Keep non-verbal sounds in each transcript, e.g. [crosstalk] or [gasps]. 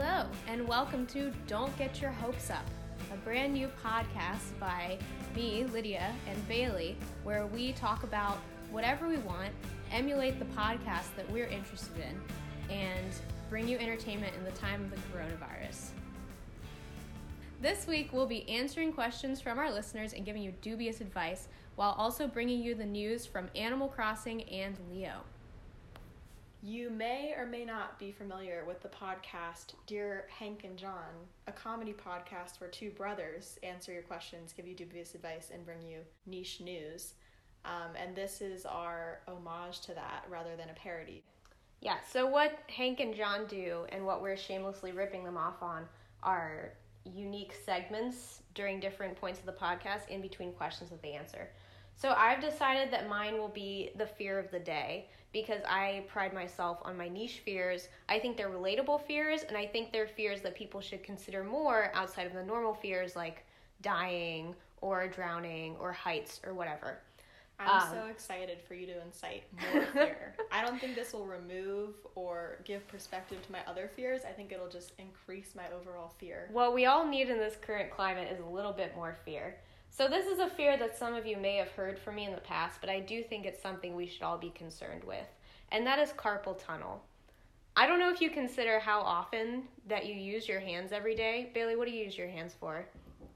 Hello, and welcome to Don't Get Your Hopes Up, a brand new podcast by me, Lydia, and Bailey, where we talk about whatever we want, emulate the podcast that we're interested in, and bring you entertainment in the time of the coronavirus. This week, we'll be answering questions from our listeners and giving you dubious advice while also bringing you the news from Animal Crossing and Leo. You may or may not be familiar with the podcast Dear Hank and John, a comedy podcast where two brothers answer your questions, give you dubious advice, and bring you niche news. Um, and this is our homage to that rather than a parody. Yeah, so what Hank and John do and what we're shamelessly ripping them off on are unique segments during different points of the podcast in between questions that they answer. So I've decided that mine will be the fear of the day because I pride myself on my niche fears. I think they're relatable fears, and I think they're fears that people should consider more outside of the normal fears like dying or drowning or heights or whatever. I'm um, so excited for you to incite more [laughs] fear. I don't think this will remove or give perspective to my other fears. I think it'll just increase my overall fear. What we all need in this current climate is a little bit more fear. So, this is a fear that some of you may have heard from me in the past, but I do think it's something we should all be concerned with, and that is carpal tunnel. I don't know if you consider how often that you use your hands every day. Bailey, what do you use your hands for?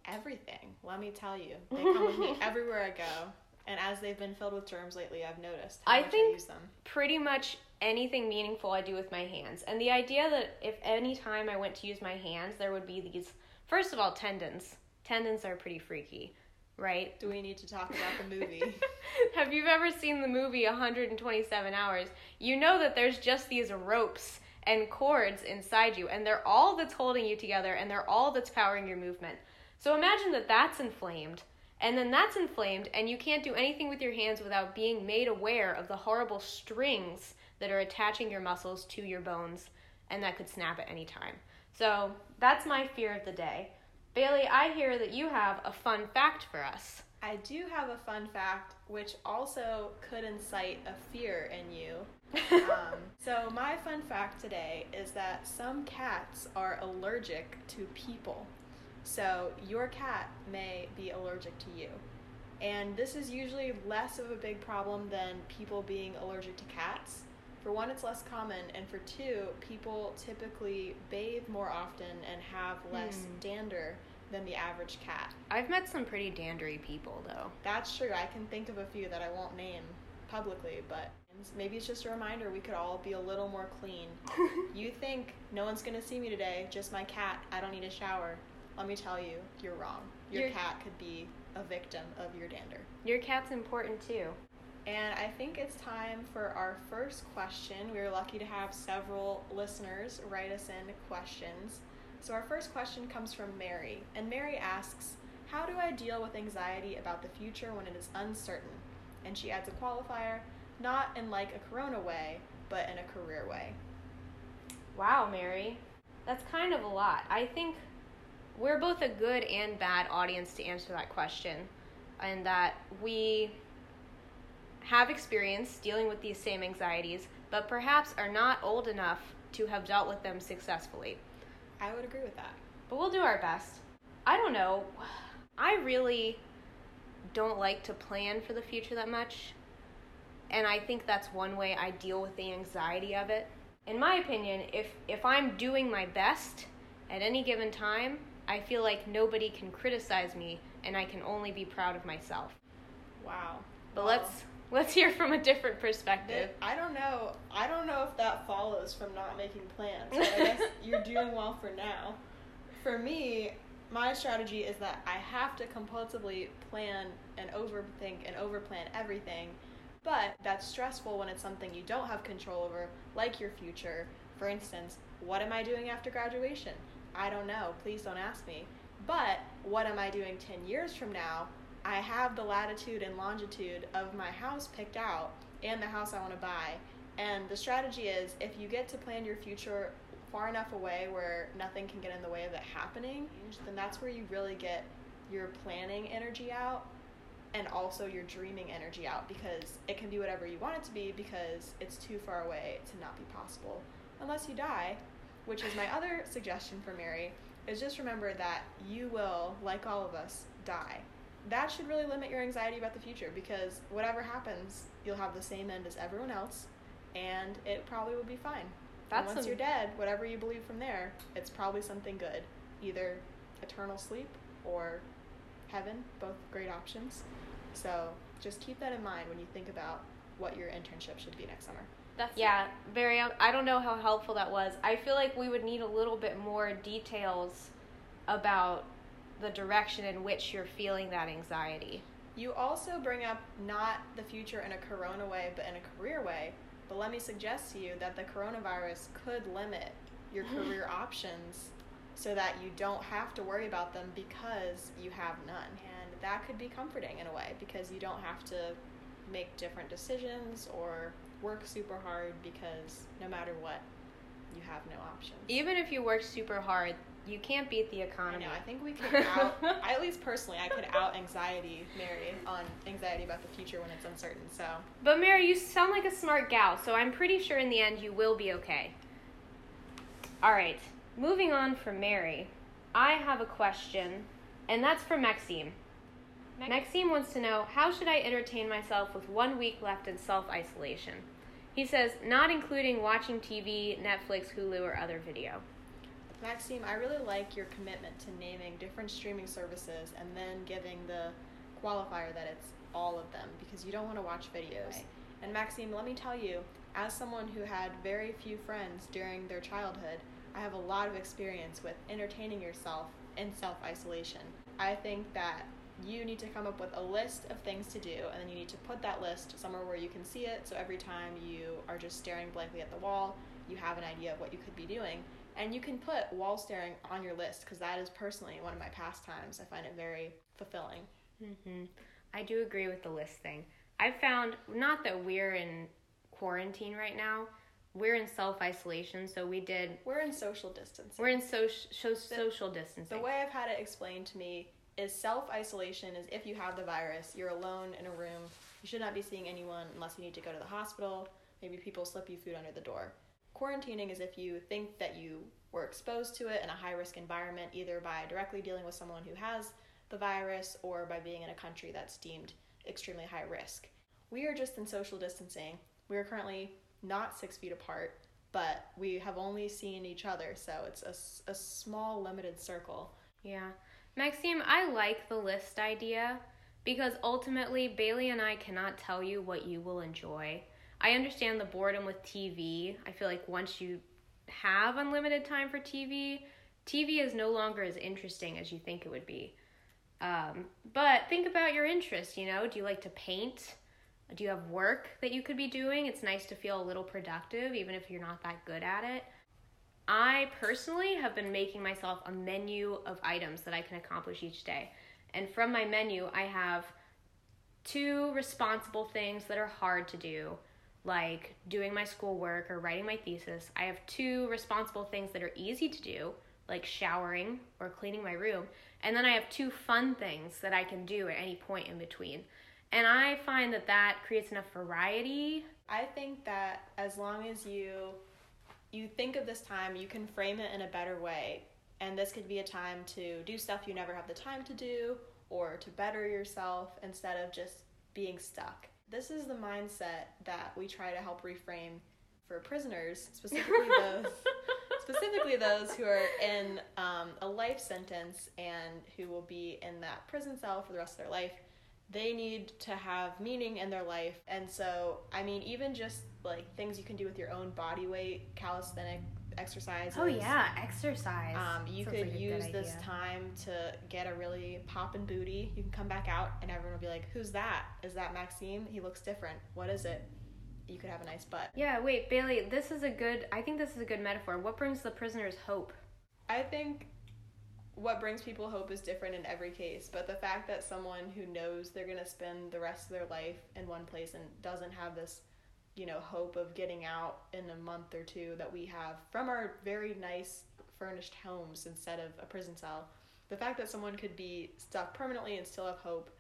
Everything. Let me tell you. [laughs] They come with me everywhere I go. And as they've been filled with germs lately, I've noticed how I much think I use them. Pretty much anything meaningful I do with my hands. And the idea that if any time I went to use my hands, there would be these, first of all, tendons. Tendons are pretty freaky right? Do we need to talk about the movie? [laughs] Have you ever seen the movie 127 Hours? You know that there's just these ropes and cords inside you, and they're all that's holding you together, and they're all that's powering your movement. So imagine that that's inflamed, and then that's inflamed, and you can't do anything with your hands without being made aware of the horrible strings that are attaching your muscles to your bones, and that could snap at any time. So that's my fear of the day. Bailey, I hear that you have a fun fact for us. I do have a fun fact, which also could incite a fear in you. [laughs] um, so, my fun fact today is that some cats are allergic to people. So, your cat may be allergic to you. And this is usually less of a big problem than people being allergic to cats. For one, it's less common, and for two, people typically bathe more often and have less mm. dander than the average cat. I've met some pretty dandery people, though. That's true. I can think of a few that I won't name publicly, but maybe it's just a reminder we could all be a little more clean. [laughs] you think no one's going to see me today, just my cat, I don't need a shower. Let me tell you, you're wrong. Your, your cat could be a victim of your dander. Your cat's important too. And I think it's time for our first question. We were lucky to have several listeners write us in questions. So, our first question comes from Mary, and Mary asks, How do I deal with anxiety about the future when it is uncertain? And she adds a qualifier, not in like a corona way, but in a career way. Wow, Mary. That's kind of a lot. I think we're both a good and bad audience to answer that question, and that we have experience dealing with these same anxieties, but perhaps are not old enough to have dealt with them successfully. I would agree with that. But we'll do our best. I don't know. I really don't like to plan for the future that much. And I think that's one way I deal with the anxiety of it. In my opinion, if if I'm doing my best at any given time, I feel like nobody can criticize me and I can only be proud of myself. Wow. But well, let's let's hear from a different perspective. I don't know. I don't know if that follows from not making plans. But I guess [laughs] you're doing well for now. For me, my strategy is that I have to compulsively plan and overthink and overplan everything. But that's stressful when it's something you don't have control over, like your future. For instance, what am I doing after graduation? I don't know. Please don't ask me. But what am I doing 10 years from now? I have the latitude and longitude of my house picked out and the house I want to buy. And the strategy is if you get to plan your future far enough away where nothing can get in the way of it happening, then that's where you really get your planning energy out and also your dreaming energy out because it can be whatever you want it to be because it's too far away to not be possible unless you die which is my other suggestion for Mary, is just remember that you will, like all of us, die. That should really limit your anxiety about the future because whatever happens, you'll have the same end as everyone else, and it probably will be fine. That's and once some- you're dead, whatever you believe from there, it's probably something good, either eternal sleep or heaven, both great options. So just keep that in mind when you think about what your internship should be next summer. That's yeah, very. Um, I don't know how helpful that was. I feel like we would need a little bit more details about the direction in which you're feeling that anxiety. You also bring up not the future in a corona way, but in a career way. But let me suggest to you that the coronavirus could limit your [gasps] career options so that you don't have to worry about them because you have none. And that could be comforting in a way because you don't have to make different decisions or work super hard because no matter what, you have no options. Even if you work super hard, you can't beat the I economy. know. I think we could [laughs] out. I, at least personally, I could out anxiety Mary on anxiety about the future when it's uncertain. So But Mary, you sound like a smart gal, so I'm pretty sure in the end you will be okay. All right, moving on from Mary, I have a question, and that's for Maxime. Maxime wants to know how should I entertain myself with one week left in self isolation? He says, not including watching TV, Netflix, Hulu, or other video. Maxime, I really like your commitment to naming different streaming services and then giving the qualifier that it's all of them because you don't want to watch videos. Right. And Maxime, let me tell you, as someone who had very few friends during their childhood, I have a lot of experience with entertaining yourself in self isolation. I think that you need to come up with a list of things to do and then you need to put that list somewhere where you can see it so every time you are just staring blankly at the wall, you have an idea of what you could be doing. And you can put wall staring on your list because that is personally one of my pastimes. I find it very fulfilling. hmm I do agree with the list thing. I've found not that we're in quarantine right now, we're in self isolation, so we did. We're in social distancing. We're in social so, social distancing. The way I've had it explained to me is self isolation is if you have the virus, you're alone in a room. You should not be seeing anyone unless you need to go to the hospital. Maybe people slip you food under the door. Quarantining is if you think that you were exposed to it in a high risk environment, either by directly dealing with someone who has the virus or by being in a country that's deemed extremely high risk. We are just in social distancing. We are currently not six feet apart, but we have only seen each other, so it's a small, limited circle. Yeah. Maxime, I like the list idea because ultimately Bailey and I cannot tell you what you will enjoy. I understand the boredom with TV. I feel like once you have unlimited time for TV, TV is no longer as interesting as you think it would be. Um, but think about your interests, you know? Do you like to paint? Do you have work that you could be doing? It's nice to feel a little productive, even if you're not that good at it. I personally have been making myself a menu of items that I can accomplish each day. And from my menu, I have two responsible things that are hard to do, like doing my schoolwork or writing my thesis. I have two responsible things that are easy to do, like showering or cleaning my room. And then I have two fun things that I can do at any point in between. And I find that that creates enough variety. I think that as long as you you think of this time, you can frame it in a better way. And this could be a time to do stuff you never have the time to do or to better yourself instead of just being stuck. This is the mindset that we try to help reframe for prisoners, [laughs] specifically those specifically those who are in um, a life sentence and who will be in that prison cell for the rest of their life. They need to have meaning in their life. And so i mean even just like things you can do with your own body weight calisthenic exercises Oh yeah, exercise. um, you Sounds could like use this time to get a really poppin' booty. You can come back out and everyone will be like, "Who's that? Is that Maxime? He looks different. What is it?" You could have a nice butt. Yeah, wait, Bailey, this is a good I think this is a good metaphor. What brings the prisoners hope? I think what brings people hope is different in every case, but the fact that someone who knows they're going to spend the rest of their life in one place and doesn't have this, you know, hope of getting out in a month or two that we have from our very nice furnished homes instead of a prison cell, the fact that someone could be stuck permanently and still have hope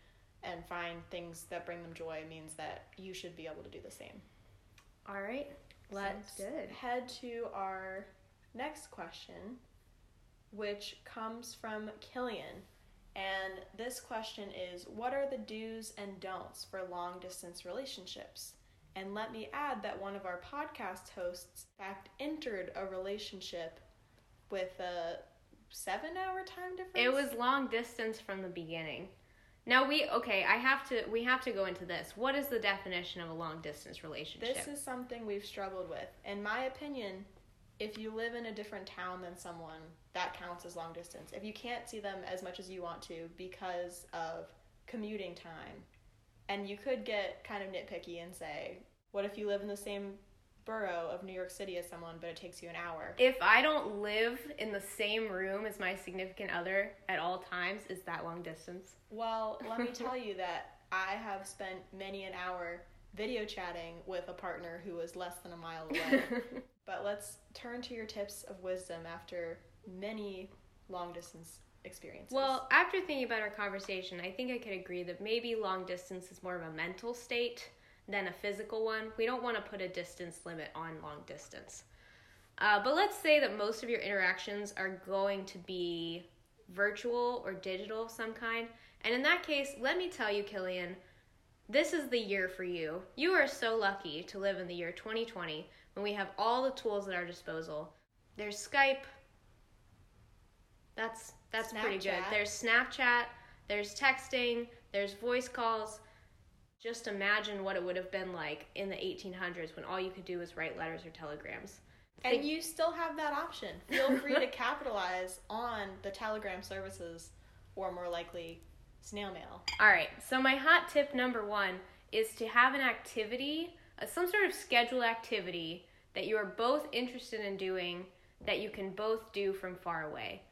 and find things that bring them joy means that you should be able to do the same. All right. Let's Let's head to our next question, which comes from Killian. And this question is What are the do's and don'ts for long distance relationships? And let me add that one of our podcast hosts, in fact, entered a relationship with a seven hour time difference. It was long distance from the beginning. Now we okay, I have to we have to go into this. What is the definition of a long distance relationship? This is something we've struggled with. In my opinion, if you live in a different town than someone, that counts as long distance. If you can't see them as much as you want to because of commuting time, and you could get kind of nitpicky and say, what if you live in the same borough of New York City as someone, but it takes you an hour? if I don't live in the same room as my significant other at all times, is that long distance? Well, let me [laughs] tell you that I have spent many an hour video chatting with a partner who is less than a mile away. [laughs] but let's turn to your tips of wisdom after many long distance experiences. Well, after thinking about our conversation, I think I could agree that maybe long distance is more of a mental state than a physical one. We don't want to put a distance limit on long distance. Uh, but let's say that most of your interactions are going to be virtual or digital of some kind. And in that case, let me tell you, Killian, this is the year for you. You are so lucky to live in the year 2020 when we have all the tools at our disposal. There's Skype. That's that's pretty good. There's Snapchat, there's texting, there's voice calls. Just imagine what it would have been like in the 1800s when all you could do was write letters or telegrams. and Think- you still have that option. Feel free to [laughs] capitalize on the Telegram services or more likely snail mail. All right, so my hot tip number one is to have an activity, uh, some sort of scheduled activity that you are both interested in doing that you can both do from far away.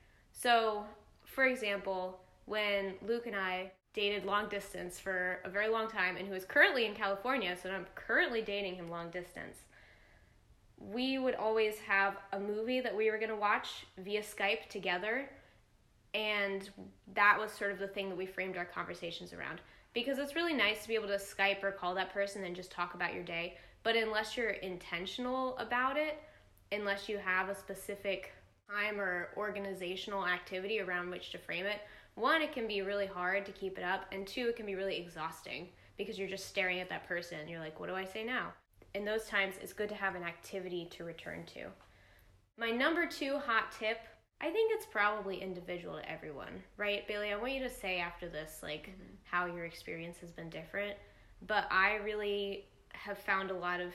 So, for example, when Luke and I dated long distance for a very long time, and who is currently in California, so I'm currently dating him long distance, we would always have a movie that we were going to watch via Skype together and that was sort of the thing that we framed our conversations around. Because it's really nice to be able to skype or call that person and just talk about your day but unless you're intentional about it unless you have a specific time or organizational activity around which to frame it one it can be really hard to keep it up and two it can be really exhausting because you're just staring at that person and you're like what do i say now in those times it's good to have an activity to return to my number two hot tip I think it's probably individual to everyone, right? Bailey, I want you to say after this, like, mm-hmm. how your experience has been different. But I really have found a lot of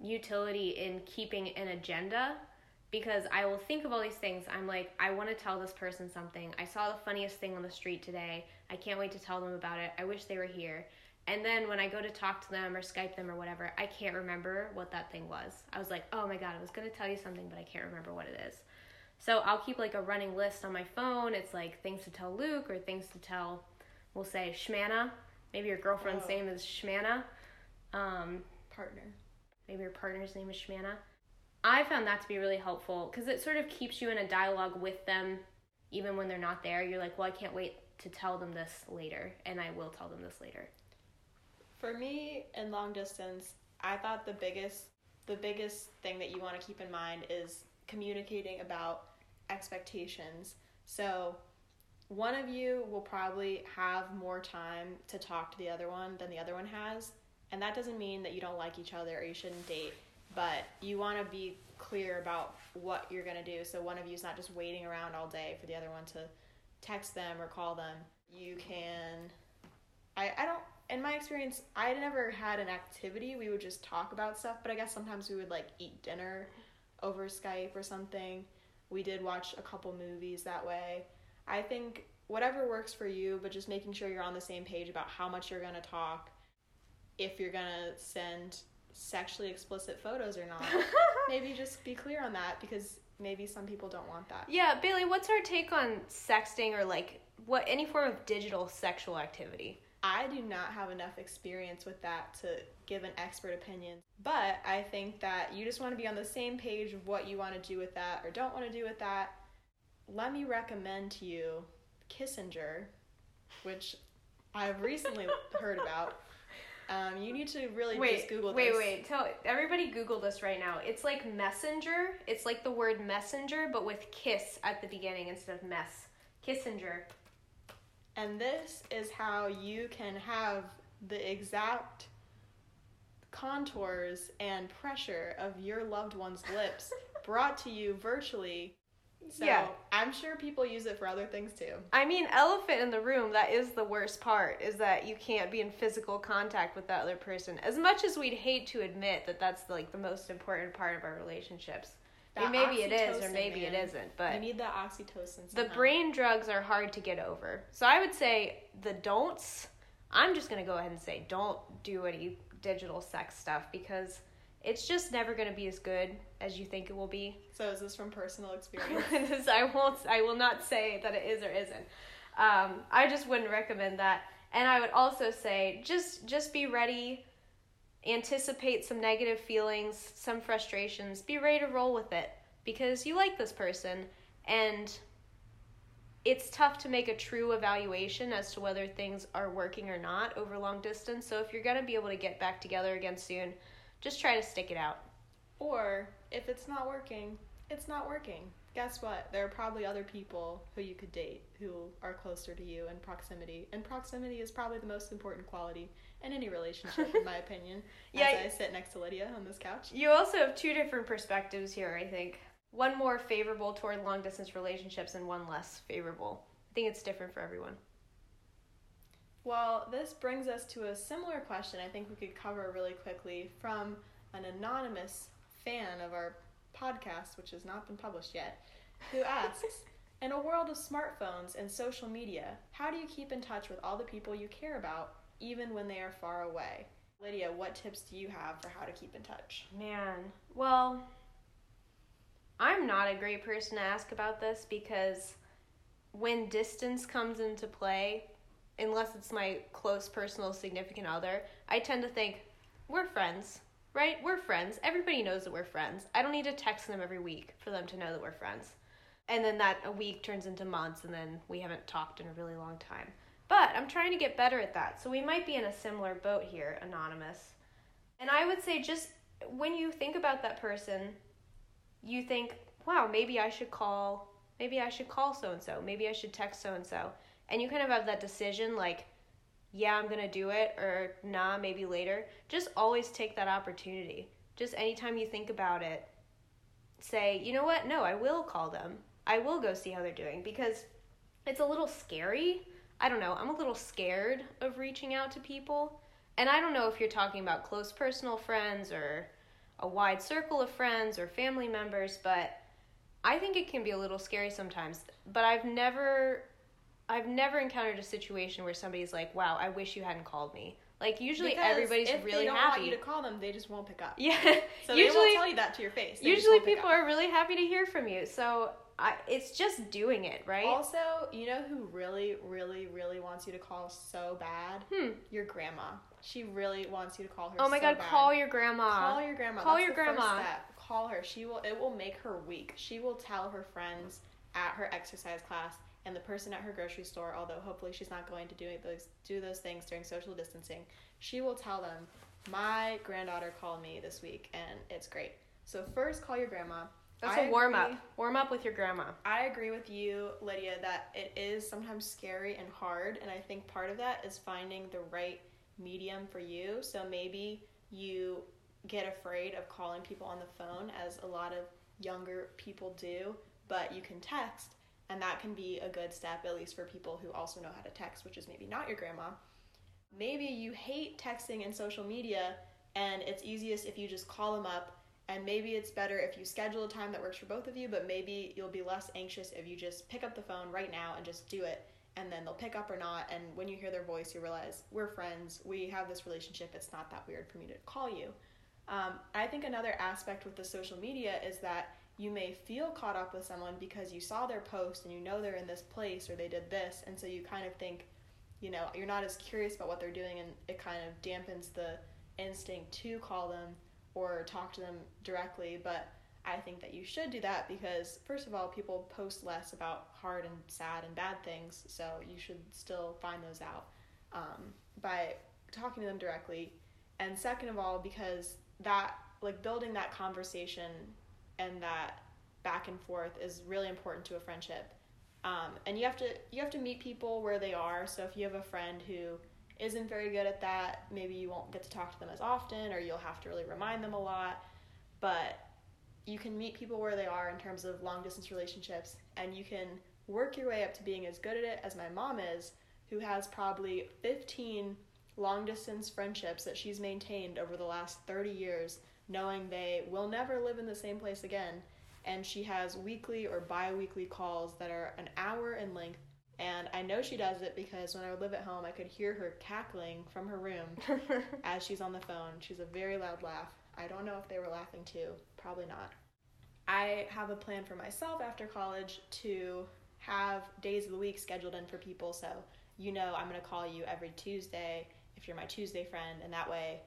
utility in keeping an agenda because I will think of all these things. I'm like, I want to tell this person something. I saw the funniest thing on the street today. I can't wait to tell them about it. I wish they were here. And then when I go to talk to them or Skype them or whatever, I can't remember what that thing was. I was like, oh my God, I was going to tell you something, but I can't remember what it is. So I'll keep like a running list on my phone. It's like things to tell Luke or things to tell, we'll say Shmana. Maybe your girlfriend's Oh. name is Shmana. Um, Partner. maybe your partner's name is Shmana. I found that to be really helpful because it sort of keeps you in a dialogue with them even when they're not there. You're like, well, I can't wait to tell them this later, and I will tell them this later. For me, in long distance, I thought the biggest the biggest thing that you want to keep in mind is communicating about expectations. So, one of you will probably have more time to talk to the other one than the other one has, and that doesn't mean that you don't like each other or you shouldn't date, but you want to be clear about what you're going to do. So, one of you is not just waiting around all day for the other one to text them or call them. You can I, I don't in my experience i never had an activity we would just talk about stuff but i guess sometimes we would like eat dinner over skype or something we did watch a couple movies that way i think whatever works for you but just making sure you're on the same page about how much you're going to talk if you're going to send sexually explicit photos or not [laughs] maybe just be clear on that because maybe some people don't want that Yeah, Bailey, what's our take on sexting or like what any form of digital sexual activity? I do not have enough experience with that to give an expert opinion. But I think that you just want to be on the same page of what you want to do with that or don't want to do with that. Let me recommend to you Kissenger, which I've recently [laughs] heard about. Um, you need to really wait, just Google this. wait, wait. Tell everybody Google this right now. It's like messenger. It's like the word messenger, but with kiss at the beginning instead of mess. Kissenger. And this is how you can have the exact contours and pressure of your loved one's lips [laughs] brought to you virtually. So Yeah. I'm sure people use it for other things too. I mean, elephant in the room, that is the worst part, is that you can't be in physical contact with that other person. As much as we'd hate to admit that that's like the most important part of our relationships. I mean, That maybe it is or maybe it man. isn't, but you need that oxytocin. the brain drugs are hard to get over. So I would say the don'ts, I'm just going to go ahead and say don't do any digital sex stuff because it's just never going to be as good as you think it will be. So is this from personal [laughs] experience? This- I won't. I will not say that it is or isn't. Um, I just wouldn't recommend that. And I would also say just just be ready. Anticipate some negative feelings, some frustrations. Be ready to roll with it because you like this person, and it's tough to make a true evaluation as to whether things are working or not over long distance. So if you're gonna be able to get back together again soon, just try to stick it out. or if it's not working, it's not working. Guess what? There are probably other people who you could date who are closer to you in proximity. And proximity is probably the most important quality in any relationship, in my [laughs] opinion. Yeah, As I- I sit next to Lydia on this couch. You also have two different perspectives here, I think. One more favorable toward long distance relationships and one less favorable. I think it's different for everyone. Well, this brings us to a similar question I think we could cover really quickly from an anonymous fan of our podcast, which has not been published yet, who [laughs] asks In a world of smartphones and social media, how do you keep in touch with all the people you care about, even when they are far away? Lydia, what tips do you have for how to keep in touch? Man, well, I'm not a great person to ask about this because when distance comes into play, unless it's my close personal significant other, I tend to think, we're friends, right? We're friends. Everybody knows that we're friends. I don't need to text them every week for them to know that we're friends. And then that a week turns into months, and then we haven't talked in a really long time. But I'm trying to get better at that. So we might be in a similar boat here, anonymous. And I would say just when you think about that person, you think, wow, maybe I should call, maybe I should call so and so, maybe I should text so and so. And you kind of have that decision like, yeah, I'm to do it, or nah, maybe later. Just always take that opportunity. Just anytime you think about it, say, you know what? No, I will call them. I will go see how they're doing because it's a little scary. I don't know. I'm a little scared of reaching out to people. And I don't know if you're talking about close personal friends or a wide circle of friends or family members, but I think it can be a little scary sometimes. But I've never I've never encountered a situation where somebody's like, "Wow, I wish you hadn't called me." Like usually Because everybody's if really they don't happy. want you to call them, they just won't pick up. yeah. [laughs] So they usually won't tell you that to your face. They usually people are really happy to hear from you. So I, it's just doing it, right? Also, you know who really, really, really wants you to call so bad? hmm. Your grandma. She really wants you to call her. Oh my so god, bad. call your grandma. Call your grandma. Call That's your grandma. Call her. She will. It will make her weak. She will tell her friends at her exercise class and the person at her grocery store. Although hopefully she's not going to do those do those things during social distancing. She will tell them, "My granddaughter called me this week, and it's great." So first, call your grandma. That's I a warm agree- up. Warm up with your grandma. I agree with you, Lydia, that it is sometimes scary and hard, and I think part of that is finding the right medium for you. So maybe you get afraid of calling people on the phone, as a lot of younger people do, but you can text, and that can be a good step, at least for people who also know how to text, which is maybe not your grandma. Maybe you hate texting and social media, and it's easiest if you just call them up and maybe it's better if you schedule a time that works for both of you, but maybe you'll be less anxious if you just pick up the phone right now and just do it. And then they'll pick up or not. And when you hear their voice, you realize we're friends, we have this relationship, it's not that weird for me to call you. Um, I think another aspect with the social media is that you may feel caught up with someone because you saw their post and you know they're in this place or they did this. And so you kind of think, you know, you're not as curious about what they're doing and it kind of dampens the instinct to call them or talk to them directly, but I think that you should do that because, first of all, people post less about hard and sad and bad things, so you should still find those out. Um, by talking to them directly, and second of all because that like building that conversation and that back and forth is really important to a friendship. Um, and you have to you have to meet people where they are. So if you have a friend who isn't very good at that maybe you won't get to talk to them as often or you'll have to really remind them a lot. But you can meet people where they are in terms of long distance relationships and you can work your way up to being as good at it as my mom is who has probably 15 long distance friendships that she's maintained over the last 30 years knowing they will never live in the same place again and she has weekly or bi-weekly calls that are an hour in length and I know she does it because when I would live at home I could hear her cackling from her room [laughs] as she's on the phone. She's a very loud laugh. I don't know if they were laughing too. Probably not. I have a plan for myself after college to have days of the week scheduled in for people. So, you know, I'm going to call you every Tuesday if you're my Tuesday friend. And that way,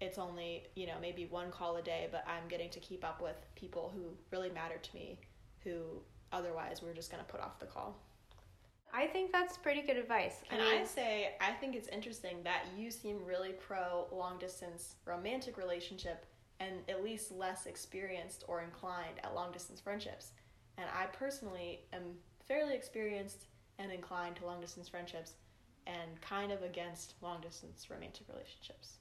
it's only, you know, maybe one call a day, but I'm getting to keep up with people who really matter to me, who otherwise we're just going to put off the call. I think that's pretty good advice. And I, mean, I say, I think it's interesting that you seem really pro long distance romantic relationship and at least less experienced or inclined at long distance friendships. And I personally am fairly experienced and inclined to long distance friendships and kind of against long distance romantic relationships.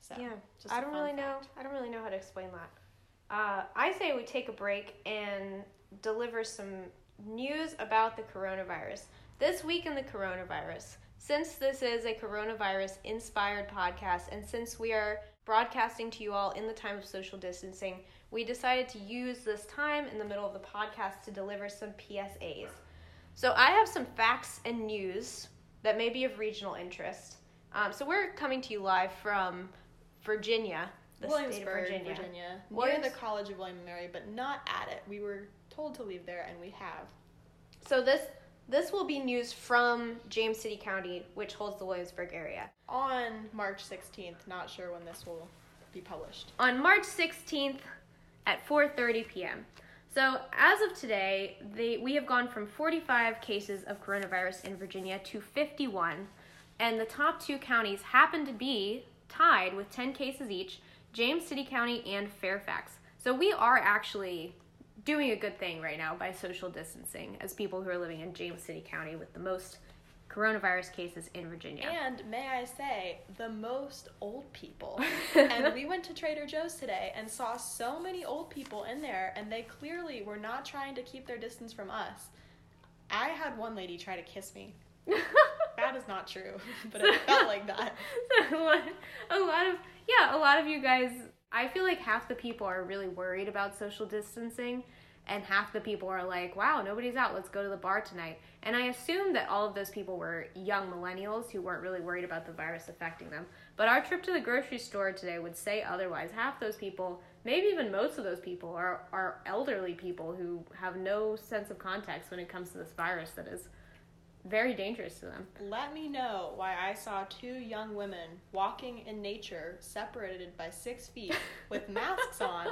So, yeah, I don't really fact. know. I don't really know how to explain that. Uh, I say we take a break and deliver some news about the coronavirus. This week in the coronavirus, since this is a coronavirus inspired podcast, and since we are broadcasting to you all in the time of social distancing, we decided to use this time in the middle of the podcast to deliver some PSAs. So I have some facts and news that may be of regional interest. Um, so we're coming to you live from Virginia, the state of Virginia. Virginia. Near the College of William and Mary, but not at it. We were told to leave there, and we have. So this this will be news from James City County, which holds the Williamsburg area. On March 16th, not sure when this will be published. On March 16th at 4:30 p.m. So, as of today, they, we have gone from 45 cases of coronavirus in Virginia to 51, and the top two counties happen to be tied with 10 cases each James City County and Fairfax. So, we are actually doing a good thing right now by social distancing as people who are living in James City County with the most coronavirus cases in Virginia. And may I say, the most old people. [laughs] and we went to Trader Joe's today and saw so many old people in there, and they clearly were not trying to keep their distance from us. I had one lady try to kiss me. [laughs] that is not true, [laughs] but it [laughs] felt like that. [laughs] a lot, a lot of yeah, a lot of you guys I feel like half the people are really worried about social distancing and half the people are like, wow, nobody's out, let's go to the bar tonight. And I assume that all of those people were young millennials who weren't really worried about the virus affecting them. But our trip to the grocery store today would say otherwise. Half those people, maybe even most of those people, are, are elderly people who have no sense of context when it comes to this virus that is very dangerous to them. Let me know why I saw two young women walking in nature separated by six feet with [laughs] masks on.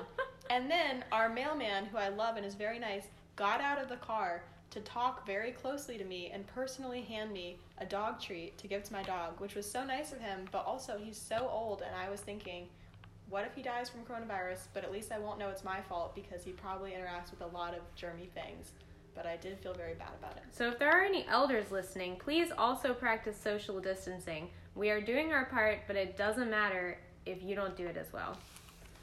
And then our mailman, who I love and is very nice, got out of the car to talk very closely to me and personally hand me a dog treat to give to my dog, which was so nice of him, but also he's so old. And I was thinking, what if he dies from coronavirus? But at least I won't know it's my fault because he probably interacts with a lot of germy things but I did feel very bad about it. So, if there are any elders listening, please also practice social distancing. We are doing our part, but it doesn't matter if you don't do it as well.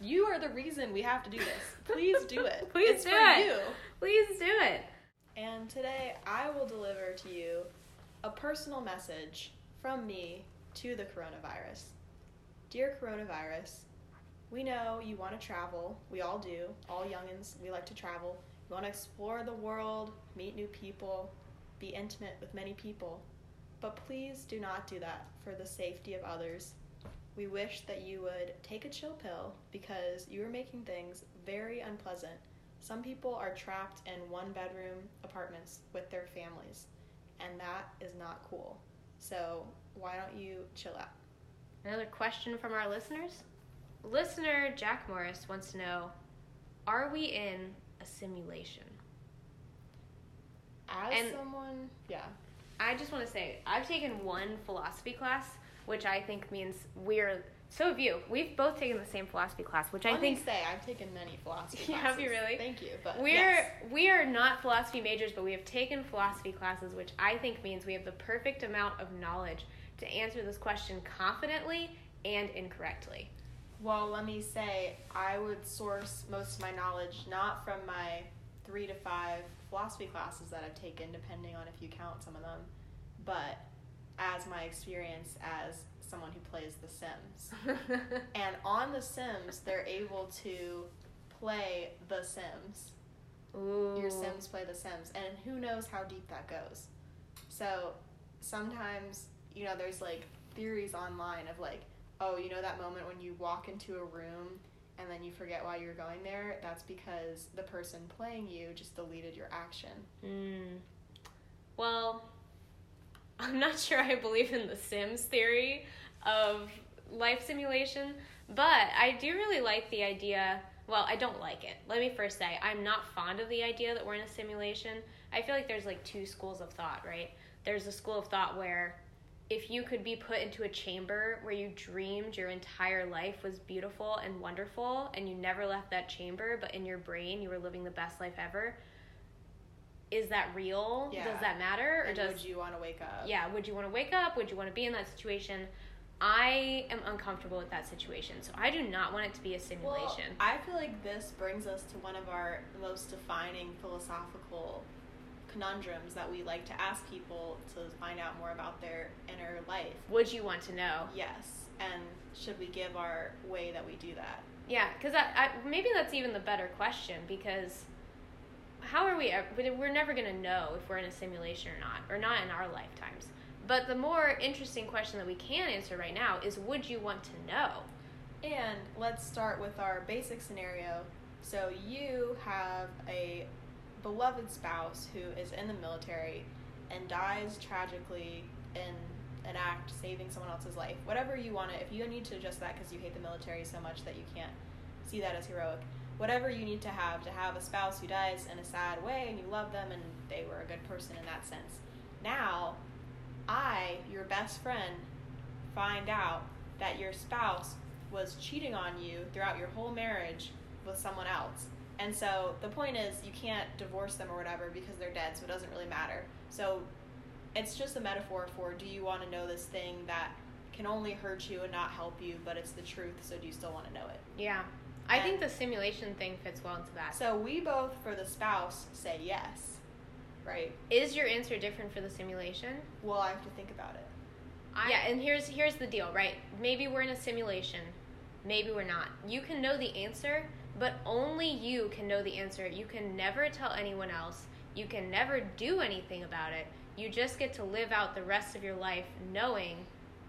You are the reason we have to do this. Please do it. [laughs] Please it's do it. You. Please do it. And today I will deliver to you a personal message from me to the coronavirus. Dear coronavirus, we know you want to travel. We all do. All youngins, we like to travel. You want to explore the world, meet new people, be intimate with many people. But please do not do that for the safety of others. We wish that you would take a chill pill because you are making things very unpleasant. Some people are trapped in one bedroom apartments with their families, and that is not cool. So, why don't you chill out? Another question from our listeners? Listener Jack Morris wants to know Are we in a simulation. As and someone, yeah. I just want to say, I've taken one philosophy class, which I think means we're So have you. We've both taken the same philosophy class, which I Let think me say I've taken many philosophy [laughs] Yeah, classes. have you really? Thank you. But we're yes. we are not philosophy majors, but we have taken philosophy classes, which I think means we have the perfect amount of knowledge to answer this question confidently and incorrectly. Well, let me say, I would source most of my knowledge not from my three to five philosophy classes that I've taken, depending on if you count some of them, but as my experience as someone who plays The Sims. [laughs] And on The Sims, they're able to play The Sims. Ooh. Your Sims play The Sims, and who knows how deep that goes. So sometimes, you know, there's like theories online of like, oh, you know that moment when you walk into a room and then you forget why you're going there? That's because the person playing you just deleted your action. Mm. Well, I'm not [laughs] sure I believe in the Sims theory of life simulation, but I do really like the idea. Well, I don't like it. Let me first say, I'm not fond of the idea that we're in a simulation. I feel like there's like two schools of thought, right? There's a school of thought where if you could be put into a chamber where you dreamed your entire life was beautiful and wonderful and you never left that chamber, but in your brain you were living the best life ever, is that real? Yeah. Does that matter? Or And does would you want to wake up? yeah, would you want to wake up? Would you want to be in that situation? I am uncomfortable with that situation, so I do not want it to be a Well, simulation. I feel like this brings us to one of our most defining philosophical conundrums that we like to ask people to find out more about their inner life. would you want to know? Yes, and should we give our way that we do that? Yeah, because I, I, maybe that's even the better question because how are we? We're never going to know if we're in a simulation or not, or not in our lifetimes. But the more interesting question that we can answer right now is would you want to know? And let's start with our basic scenario. So you have a beloved spouse who is in the military and dies tragically in an act saving someone else's life. Whatever you want to, if you need to adjust that because you hate the military so much that you can't see that as heroic, whatever you need to have to have a spouse who dies in a sad way and you love them and they were a good person in that sense. Now, I, your best friend, find out that your spouse was cheating on you throughout your whole marriage with someone else. And so the point is, you can't divorce them or whatever because they're dead, so it doesn't really matter. So it's just a metaphor for do you want to know this thing that can only hurt you and not help you, but it's the truth, so do you still want to know it? Yeah, I think the simulation thing fits well into that. So we both, for the spouse, say yes, right? Is your answer different for the simulation? Well, I have to think about it. I, yeah, and here's here's the deal, right? Maybe we're in a simulation, maybe we're not. You can know the answer, but only you can know the answer. You can never tell anyone else. You can never do anything about it. You just get to live out the rest of your life knowing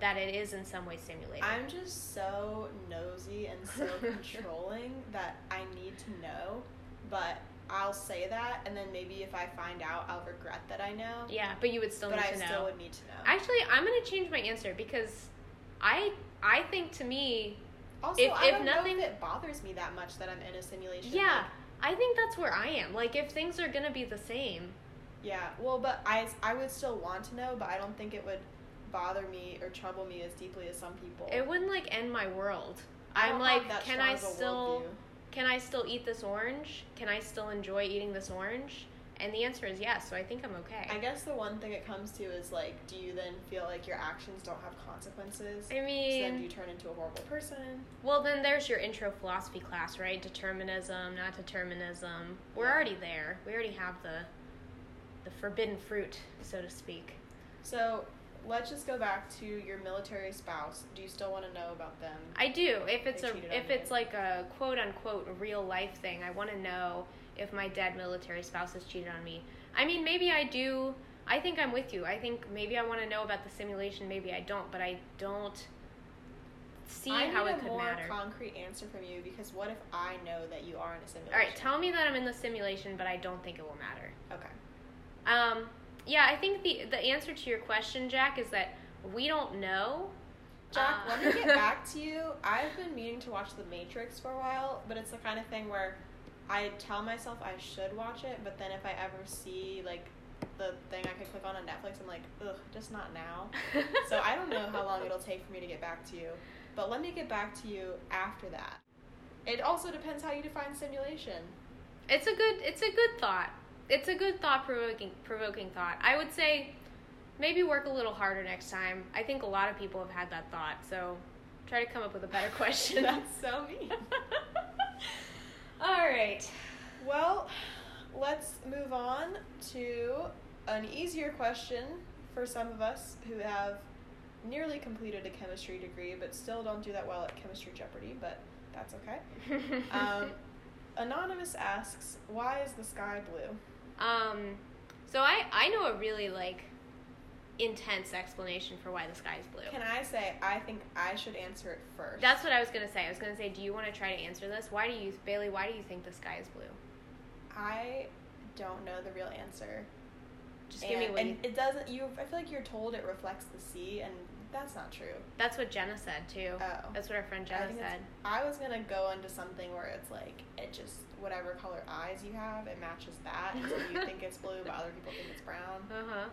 that it is in some way simulated. I'm just so nosy and so [laughs] controlling that I need to know, but I'll say that, and then maybe if I find out, I'll regret that I know. yeah, but you would still but need I to know. But I still would need to know. Actually, I'm gonna change my answer because I I think to me, also, if- I if nothing- know if it bothers me that much that I'm in a simulation. yeah, like, I think that's where I am. Like if things are gonna be the same, yeah. Well, but I, I would still want to know, but I don't think it would bother me or trouble me as deeply as some people. it wouldn't like end my world. I I'm like, can I still can I still eat this orange? Can I still enjoy eating this orange? And the answer is yes. So I think I'm okay. I guess the one thing it comes to is like, do you then feel like your actions don't have consequences? I so then mean, do you turn into a horrible person? well, then there's your intro philosophy class, right? Determinism, not determinism. We're Yeah. already there. We already have the the forbidden fruit, so to speak. So let's just go back to your military spouse. Do you still want to know about them? I do. If it's a if it's like a quote unquote real life thing, I want to know if my dead military spouse has cheated on me. I mean, maybe I do. I think I'm with you. I think maybe I want to know about the simulation. Maybe I don't, but I don't see I how need it a could more matter. concrete answer from you because what if I know that you are in a simulation? All right, tell me that I'm in the simulation, but I don't think it will matter. Okay. Um, yeah, I think the the answer to your question, Jack, is that we don't know. Jack, Uh, let me get back [laughs] to you. I've been meaning to watch The Matrix for a while, but it's the kind of thing where I tell myself I should watch it, but then if I ever see like the thing I could click on on Netflix, I'm like, ugh, just not now. [laughs] so I don't know how long it'll take for me to get back to you. But let me get back to you after that. It also depends how you define simulation. It's a good it's a good thought. It's a good thought provoking provoking thought. I would say maybe work a little harder next time. I think a lot of people have had that thought, so try to come up with a better [laughs] question. That's so mean. [laughs] All right. Well, let's move on to an easier question for some of us who have nearly completed a chemistry degree but still don't do that well at chemistry jeopardy, but that's okay. [laughs] Um, Anonymous asks, "Why is the sky blue?" Um, so I I know a really like intense explanation for why the sky is blue. Can I say I think I should answer it first? That's what I was gonna say. I was gonna say, do you want to try to answer this? Why do you, Bailey? Why do you think the sky is blue? I don't know the real answer. Just and, give me what and you. it doesn't. You, I feel like you're told it reflects the sea, and that's not true. That's what Jenna said too. Oh. That's what our friend Jenna it's- said. I was gonna go into something where it's like it just whatever color eyes you have, it matches that. So you [laughs] think it's blue, but other people think it's brown. Uh huh.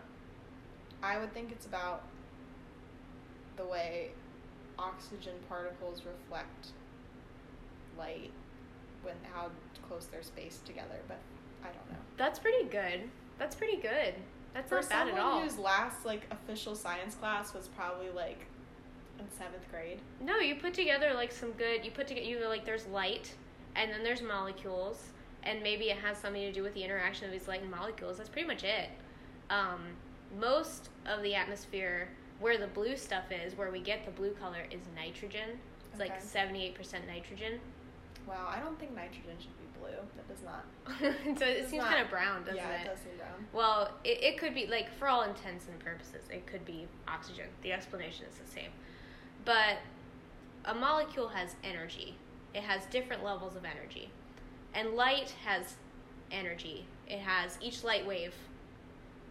I would think it's about the way oxygen particles reflect light when how close they're spaced together, but I don't know. That's pretty good. That's pretty good. That's For not bad at all. whose last like official science class was probably like in seventh grade. No, you put together like some good. You put together you like there's light, and then there's molecules, and maybe it has something to do with the interaction of these light and molecules. That's pretty much it. Um, most of the atmosphere, where the blue stuff is, where we get the blue color, is nitrogen. It's like seventy eight percent nitrogen. Wow, I don't think nitrogen should be blue. That does not. [laughs] so it It's seems kind of brown, doesn't yeah, it? Yeah, it does seem brown. Well, it, it could be like for all intents and purposes, it could be oxygen. The explanation is the same. But a molecule has energy. It has different levels of energy. And light has energy. It has each light wave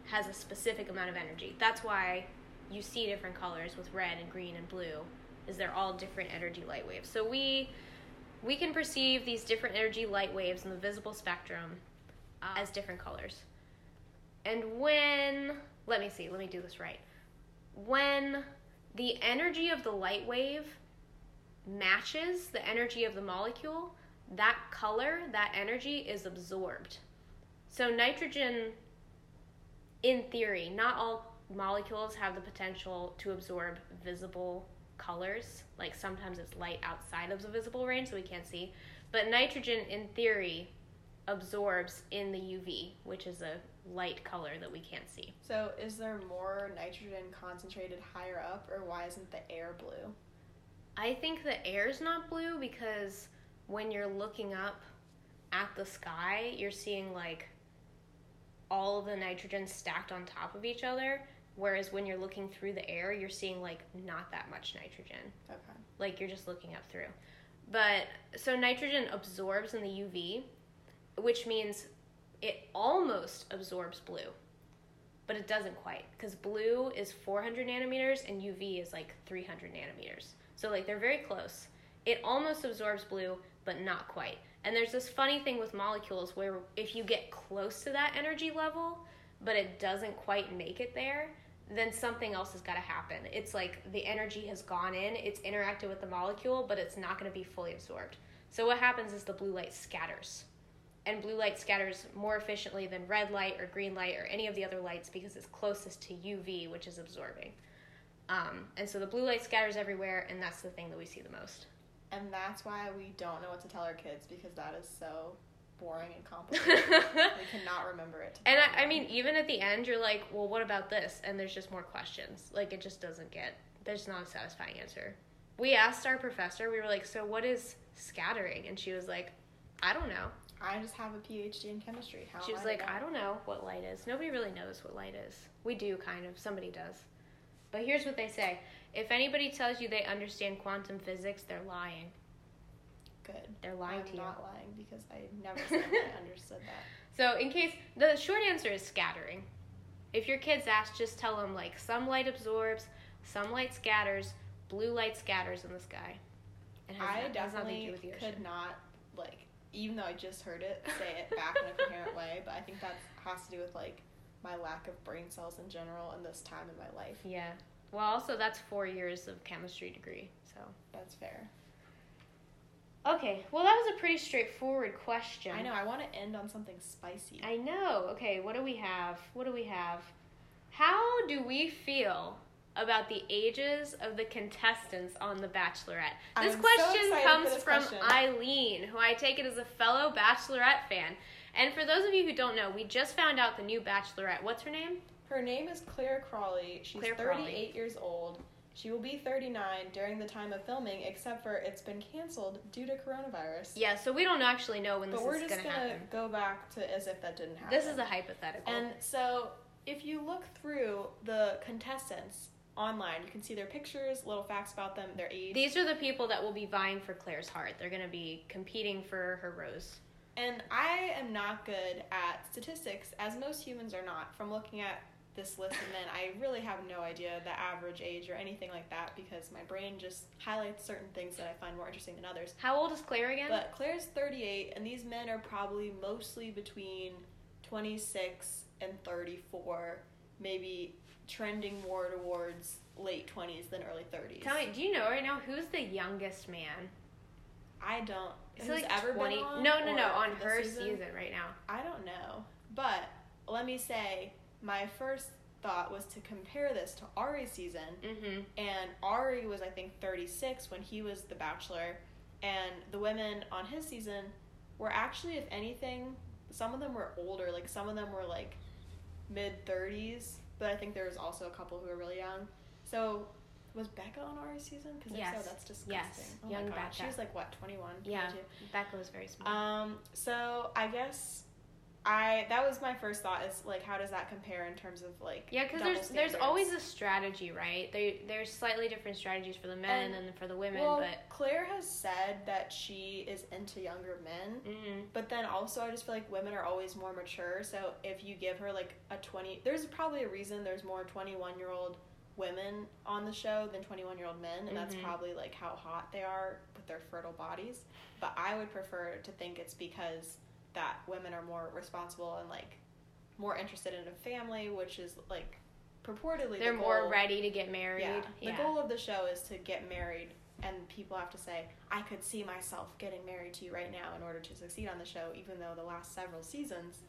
has a specific amount of energy. That's why you see different colors with red and green and blue is they're all different energy light waves. So we we can perceive these different energy light waves in the visible spectrum uh, as different colors. And when, let me see, let me do this right. When the energy of the light wave matches the energy of the molecule, that color, that energy is absorbed. So, nitrogen, in theory, not all molecules have the potential to absorb visible colors. Like sometimes it's light outside of the visible range, so we can't see. But nitrogen, in theory, absorbs in the UV, which is a light color that we can't see. So, is there more nitrogen concentrated higher up, or why isn't the air blue? I think the air's not blue because when you're looking up at the sky, you're seeing like all of the nitrogen stacked on top of each other. Whereas when you're looking through the air, you're seeing like not that much nitrogen. Okay. Like you're just looking up through. But so nitrogen absorbs in the UV, which means it almost absorbs blue, but it doesn't quite because blue is 400 nanometers and UV is like 300 nanometers. So like they're very close. It almost absorbs blue, but not quite. And there's this funny thing with molecules where if you get close to that energy level, but it doesn't quite make it there, then something else has got to happen. It's like the energy has gone in, it's interacted with the molecule, but it's not going to be fully absorbed. So what happens is the blue light scatters. And blue light scatters more efficiently than red light or green light or any of the other lights because it's closest to UV, which is absorbing. Um, and so the blue light scatters everywhere, and that's the thing that we see the most. And that's why we don't know what to tell our kids because that is so boring and complicated. [laughs] we cannot remember it. And I, I mean, even at the end, you're like, well, what about this? And there's just more questions. Like, it just doesn't get, there's not a satisfying answer. We asked our professor, we were like, so what is scattering? And she was like, I don't know. I just have a PhD in chemistry. How She was I like. I don't know what light is. Nobody really knows what light is. We do, kind of. Somebody does. But here's what they say if anybody tells you they understand quantum physics, they're lying. Good. They're lying I'm to you. not lying because I never [laughs] said I understood that. So, in case the short answer is scattering. If your kids ask, just tell them like some light absorbs, some light scatters, blue light scatters in the sky. It has, I no- has nothing to definitely do with the could ocean. not like even though I just heard it say it back in a coherent way, but I think that has to do with like my lack of brain cells in general and this time in my life. Yeah, Well, also that's four years of chemistry degree. So. That's fair. Okay. Well, that was a pretty straightforward question. I know. I want to end on something spicy. I know. Okay. What do we have? What do we have? How do we feel about the ages of the contestants on The Bachelorette? This I'm question excited comes this from question. Eileen, who I take it as a fellow Bachelorette fan. And for those of you who don't know, we just found out the new Bachelorette. What's her name? Her name is Clare Crawley. She's Clare 38 Crawley. years old. She will be 39 during the time of filming, except for it's been canceled due to coronavirus. Yeah, so we don't actually know when this is going to happen. but we're is just going to go back to as if that didn't happen. This is a hypothetical. And so, if you look through the contestants online, you can see their pictures, little facts about them, their age. These are the people that will be vying for Clare's heart. They're going to be competing for her rose. And I am not good at statistics, as most humans are not. From looking at this list of men, I really have no idea the average age or anything like that because my brain just highlights certain things that I find more interesting than others. How old is Clare again? But Clare's 38, and these men are probably mostly between 26 and 34, maybe trending more towards late 20s than early 30s. Tell me, do you know right now who's the youngest man? I don't. Is like ever 20? been on? no, no, no, on her season? season right now. I don't know. But let me say, my first thought was to compare this to Arie's season. Mm-hmm. And Arie was, I think, 36 when he was the Bachelor. And the women on his season were actually, if anything, some of them were older. Like, some of them were like mid 30s. But I think there was also a couple who were really young. So, was Becca on Arie's season? Because Yes. if so, that's disgusting. Yes. Oh Young my god. She Becca. was like, what, 21? Yeah, 22? Becca was very small. Um, so I guess I that was my first thought is like how does that compare in terms of like yeah, because there's there's always a strategy, right? They, there's slightly different strategies for the men And- and, for the women, well, but Clare has said that she is into younger men, mm, but then also I just feel like women are always more mature. So if you give her like a twenty, there's probably a reason there's more twenty one year old women on the show than twenty one year old men, and that's Mhm. probably like how hot they are with their fertile bodies. But I would prefer to think it's because that women are more responsible and like more interested in a family, which is like purportedly they're the more ready to get married. Yeah. Yeah. The goal of the show is to get married, and people have to say, I could see myself getting married to you right now in order to succeed on the show, even though the last several seasons,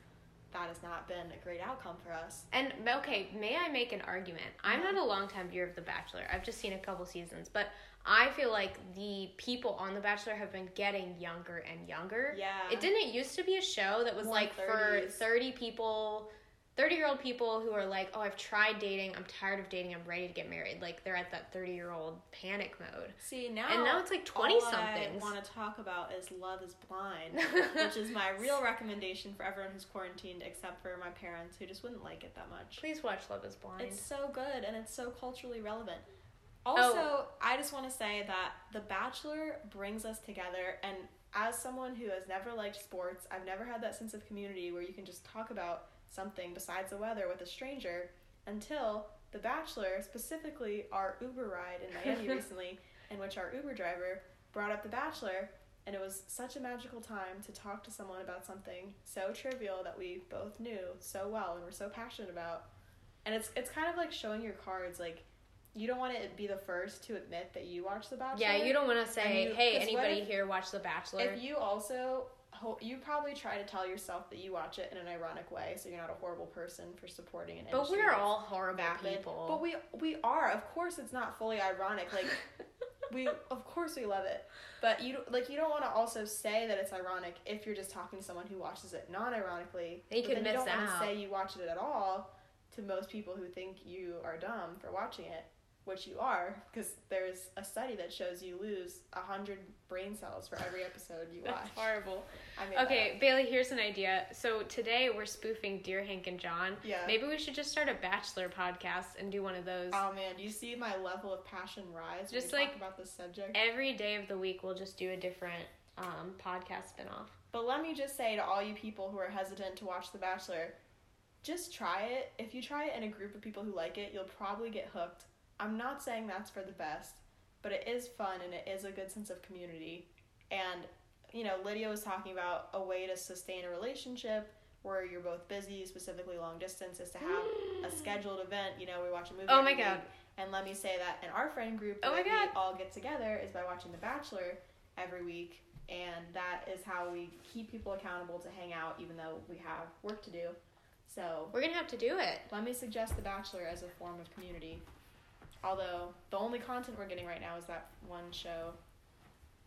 that has not been a great outcome for us. And okay, may I make an argument? I'm not a longtime viewer of The Bachelor. I've just seen a couple seasons, but I feel like the people on The Bachelor have been getting younger and younger. Yeah. It didn't used to be a show that was like for 30 people, 30 year old people who are like, oh, I've tried dating, I'm tired of dating, I'm ready to get married. Like they're at that 30 year old panic mode. See, now. and now it's like 20 all I want to talk about is Love is Blind, [laughs] which is my real recommendation for everyone who's quarantined, except for my parents who just wouldn't like it that much. Please watch Love is Blind. It's so good and it's so culturally relevant. Oh. Also, I just want to say that The Bachelor brings us together, and as someone who has never liked sports, I've never had that sense of community where you can just talk about something besides the weather with a stranger until The Bachelor, specifically our Uber ride in Miami [laughs] recently, in which our Uber driver brought up The Bachelor. And it was such a magical time to talk to someone about something so trivial that we both knew so well and were so passionate about. And it's it's kind of like showing your cards. Like you don't want to be the first to admit that you watch The Bachelor. yeah, you don't want to say, you- hey, anybody if- here watch The Bachelor? If you also ho- you probably try to tell yourself that you watch it in an ironic way, so you're not a horrible person for supporting an but we're all horrible vapid. people. But we we are. Of course, it's not fully ironic. Like [laughs] we of course we love it but you don't- like you don't want to also say that it's ironic if you're just talking to someone who watches it non-ironically could then miss you don't wanna out. say you watch it at all to most people who think you are dumb for watching it which you are because there's a study that shows you lose 100 brain cells for every episode you [laughs] watch horrible. I that Okay. Bailey, here's an idea. So today we're spoofing Dear Hank and John. Yeah. Maybe we should just start a Bachelor podcast and do one of those. oh man do you see my level of passion rise when Just we like- talk about this subject Every day of the week, we'll just do a different um, podcast spinoff. But let me just say to all you people who are hesitant to watch The Bachelor, just try it. If you try it in a group of people who like it, you'll probably get hooked. I'm not saying that's for the best, but it is fun and it is a good sense of community. And, you know, Lydia was talking about a way to sustain a relationship where you're both busy, specifically long distance, is to have a [gasps] scheduled event. You know, we watch a movie. Oh my God. week. And let me say that in our friend group, Oh my God. we all get together is by watching The Bachelor every week, and that is how we keep people accountable to hang out, even though we have work to do. So We're gonna have to do it. let me suggest The Bachelor as a form of community. Although the only content we're getting right now is that one show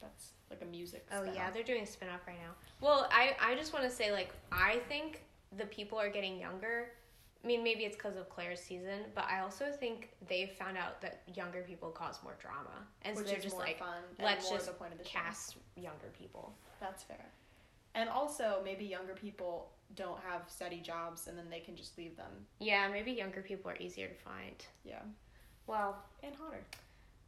that's like a music. Oh yeah, spin-off. they're doing a spin-off right now. Well, I I just want to say like I think the people are getting younger. I mean, maybe it's because of Clare's season, but I also think they've found out that younger people cause more drama, and which so they're is just more like, fun. let's more just the point of the show. cast younger people. That's fair. And also, maybe younger people don't have steady jobs, and then they can just leave them. Yeah, maybe younger people are easier to find. Yeah, Well, and hotter.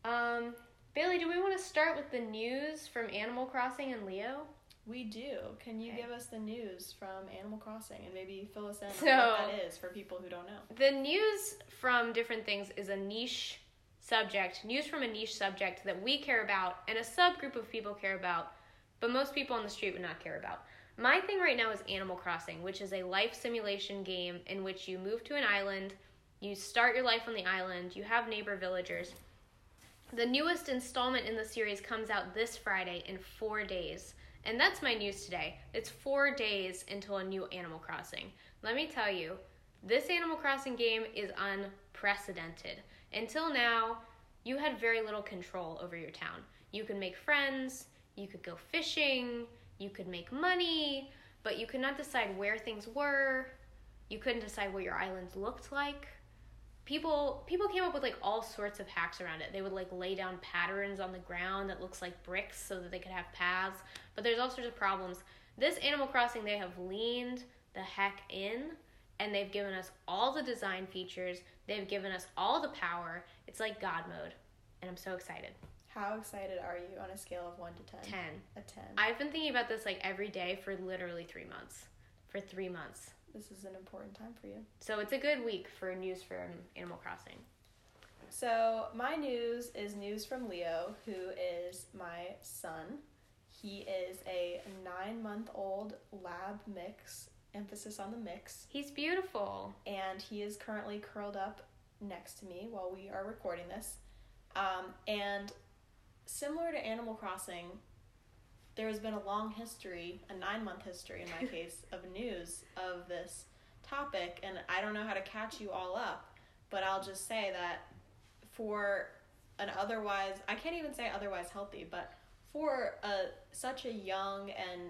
um, Bailey, do we want to start with the news from Animal Crossing and Leo? We do. Can you Okay. give us the news from Animal Crossing and maybe fill us in So- on what that is for people who don't know? The news from different things is a niche subject, news from a niche subject that we care about and a subgroup of people care about, but most people on the street would not care about. My thing right now is Animal Crossing, which is a life simulation game in which you move to an island, you start your life on the island, you have neighbor villagers. The newest installment in the series comes out this Friday in four days. And that's my news today. It's four days until a new Animal Crossing. Let me tell you, this Animal Crossing game is unprecedented. Until now, you had very little control over your town. You could make friends, you could go fishing, you could make money, but you could not decide where things were. You couldn't decide what your island looked like people people came up with like all sorts of hacks around it. They would like lay down patterns on the ground that looks like bricks so that they could have paths. But there's all sorts of problems. This Animal Crossing they have leaned the heck in and they've given us all the design features. They've given us all the power. It's like God mode. And I'm so excited. How excited are you on a scale of 1 to 10? 10. A 10. I've been thinking about this like every day for literally 3 months. For 3 months. This is an important time for you. So it's a good week for news from Animal Crossing. So, my news is news from Leo, who is my son. He is a nine month old lab mix, emphasis on the mix, He's beautiful. and he is currently curled up next to me while we are recording this. Um, and similar to Animal Crossing, there has been a long history, a nine month history in my [laughs] case, of news of this topic, and I don't know how to catch you all up, but I'll just say that for an otherwise, I can't even say otherwise healthy, but for a such a young and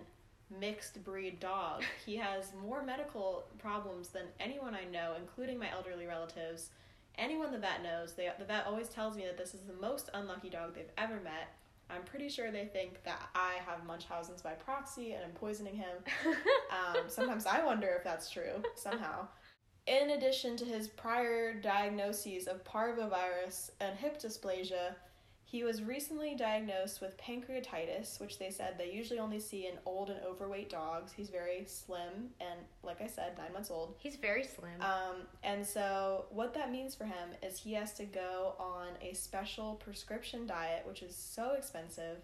mixed breed dog, [laughs] he has more medical problems than anyone I know, including my elderly relatives. Anyone the vet knows, they, the vet always tells me that this is the most unlucky dog they've ever met. I'm pretty sure they think that I have Munchausen's by proxy and I'm poisoning him. [laughs] Um, sometimes I wonder if that's true somehow. In addition to his prior diagnoses of parvovirus and hip dysplasia, he was recently diagnosed with pancreatitis, which they said they usually only see in old and overweight dogs. He's very slim and, like I said, nine months old. He's very slim. Um, and so, what that means for him is he has to go on a special prescription diet, which is so expensive.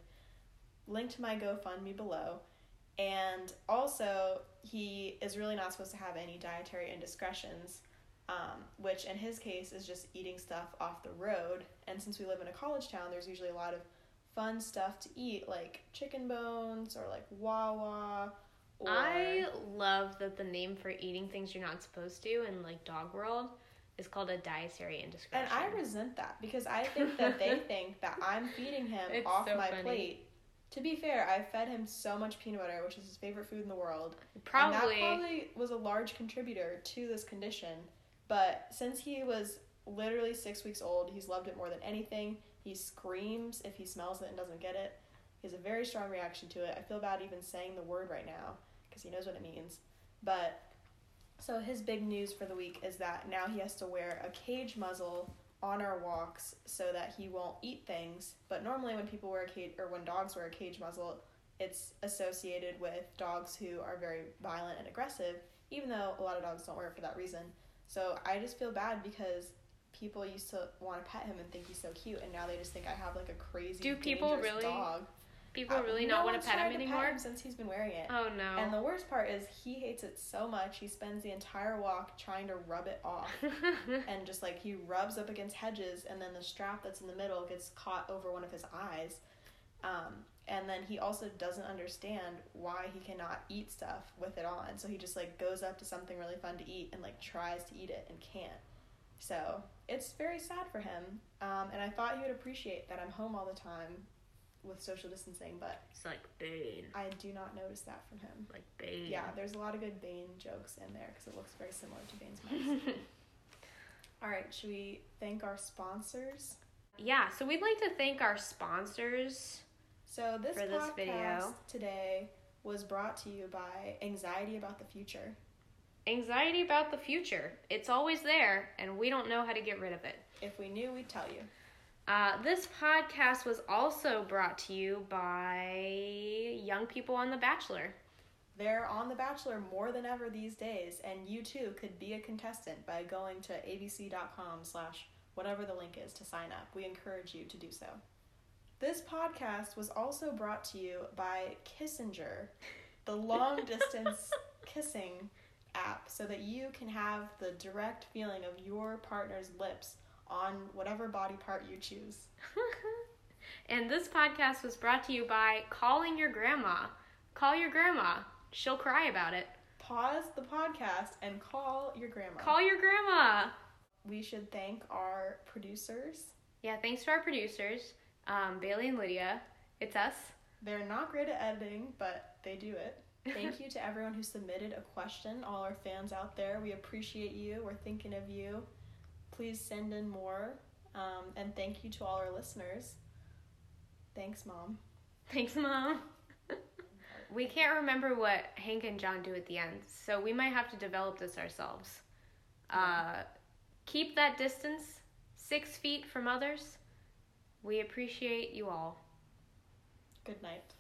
Link to my GoFundMe below. And also, he is really not supposed to have any dietary indiscretions, um, which in his case is just eating stuff off the road. And since we live in a college town, there's usually a lot of fun stuff to eat, like chicken bones or like Wawa. Or... I love that the name for eating things you're not supposed to in like dog world is called a dietary indiscretion. And I resent that because I think that they [laughs] think that I'm feeding him It's off so my funny. plate. To be fair, I fed him so much peanut butter, which is his favorite food in the world. probably, And that probably was a large contributor to this condition. But since he was literally six weeks old, he's loved it more than anything. He screams if he smells it and doesn't get it. He has a very strong reaction to it. I feel bad even saying the word right now because he knows what it means. But so his big news for the week is that now he has to wear a cage muzzle on our walks so that he won't eat things. But normally when people wear a cage or when dogs wear a cage muzzle, it's associated with dogs who are very violent and aggressive, even though a lot of dogs don't wear it for that reason. So I just feel bad because people used to want to pet him and think he's so cute, and now they just think I have like a crazy Do people really? dog. People Uh, really no not want to pet him to anymore. him since he's been wearing it. Oh no. And the worst part is he hates it so much he spends the entire walk trying to rub it off. [laughs] and just like he rubs up against hedges and then the strap that's in the middle gets caught over one of his eyes. Um, and then he also doesn't understand why he cannot eat stuff with it on. So he just like goes up to something really fun to eat and like tries to eat it and can't. So it's very sad for him. Um, and I thought he would appreciate that I'm home all the time with social distancing, but it's like Bane. I do not notice that from him. Like Bane. Yeah, there's a lot of good Bane jokes in there because it looks very similar to Bane's mask. [laughs] All right, should we thank our sponsors? yeah, so we'd like to thank our sponsors. So this For this podcast video. today was brought to you by Anxiety About the Future. Anxiety about the future. It's always there, and we don't know how to get rid of it. If we knew, we'd tell you. Uh, this podcast was also brought to you by young people on The Bachelor. They're on The Bachelor more than ever these days, and you too could be a contestant by going to abc.com slash whatever the link is to sign up. We encourage you to do so. This podcast was also brought to you by Kissenger, the [laughs] long distance kissing app, so that you can have the direct feeling of your partner's lips on whatever body part you choose. [laughs] and this podcast was brought to you by calling your grandma. Call your grandma. She'll cry about it. Pause the podcast and call your grandma. Call your grandma. we should thank our producers. Yeah, thanks to our producers, um, Bailey and Lydia. It's us. They're not great at editing, but they do it. Thank [laughs] you to everyone who submitted a question, all our fans out there. We appreciate you. We're thinking of you. Please send in more. Um, and thank you to all our listeners. Thanks, Mom. Thanks, Mom. we can't remember what Hank and John do at the end, so we might have to develop this ourselves. Uh, keep that distance six feet from others. We appreciate you all. Good night.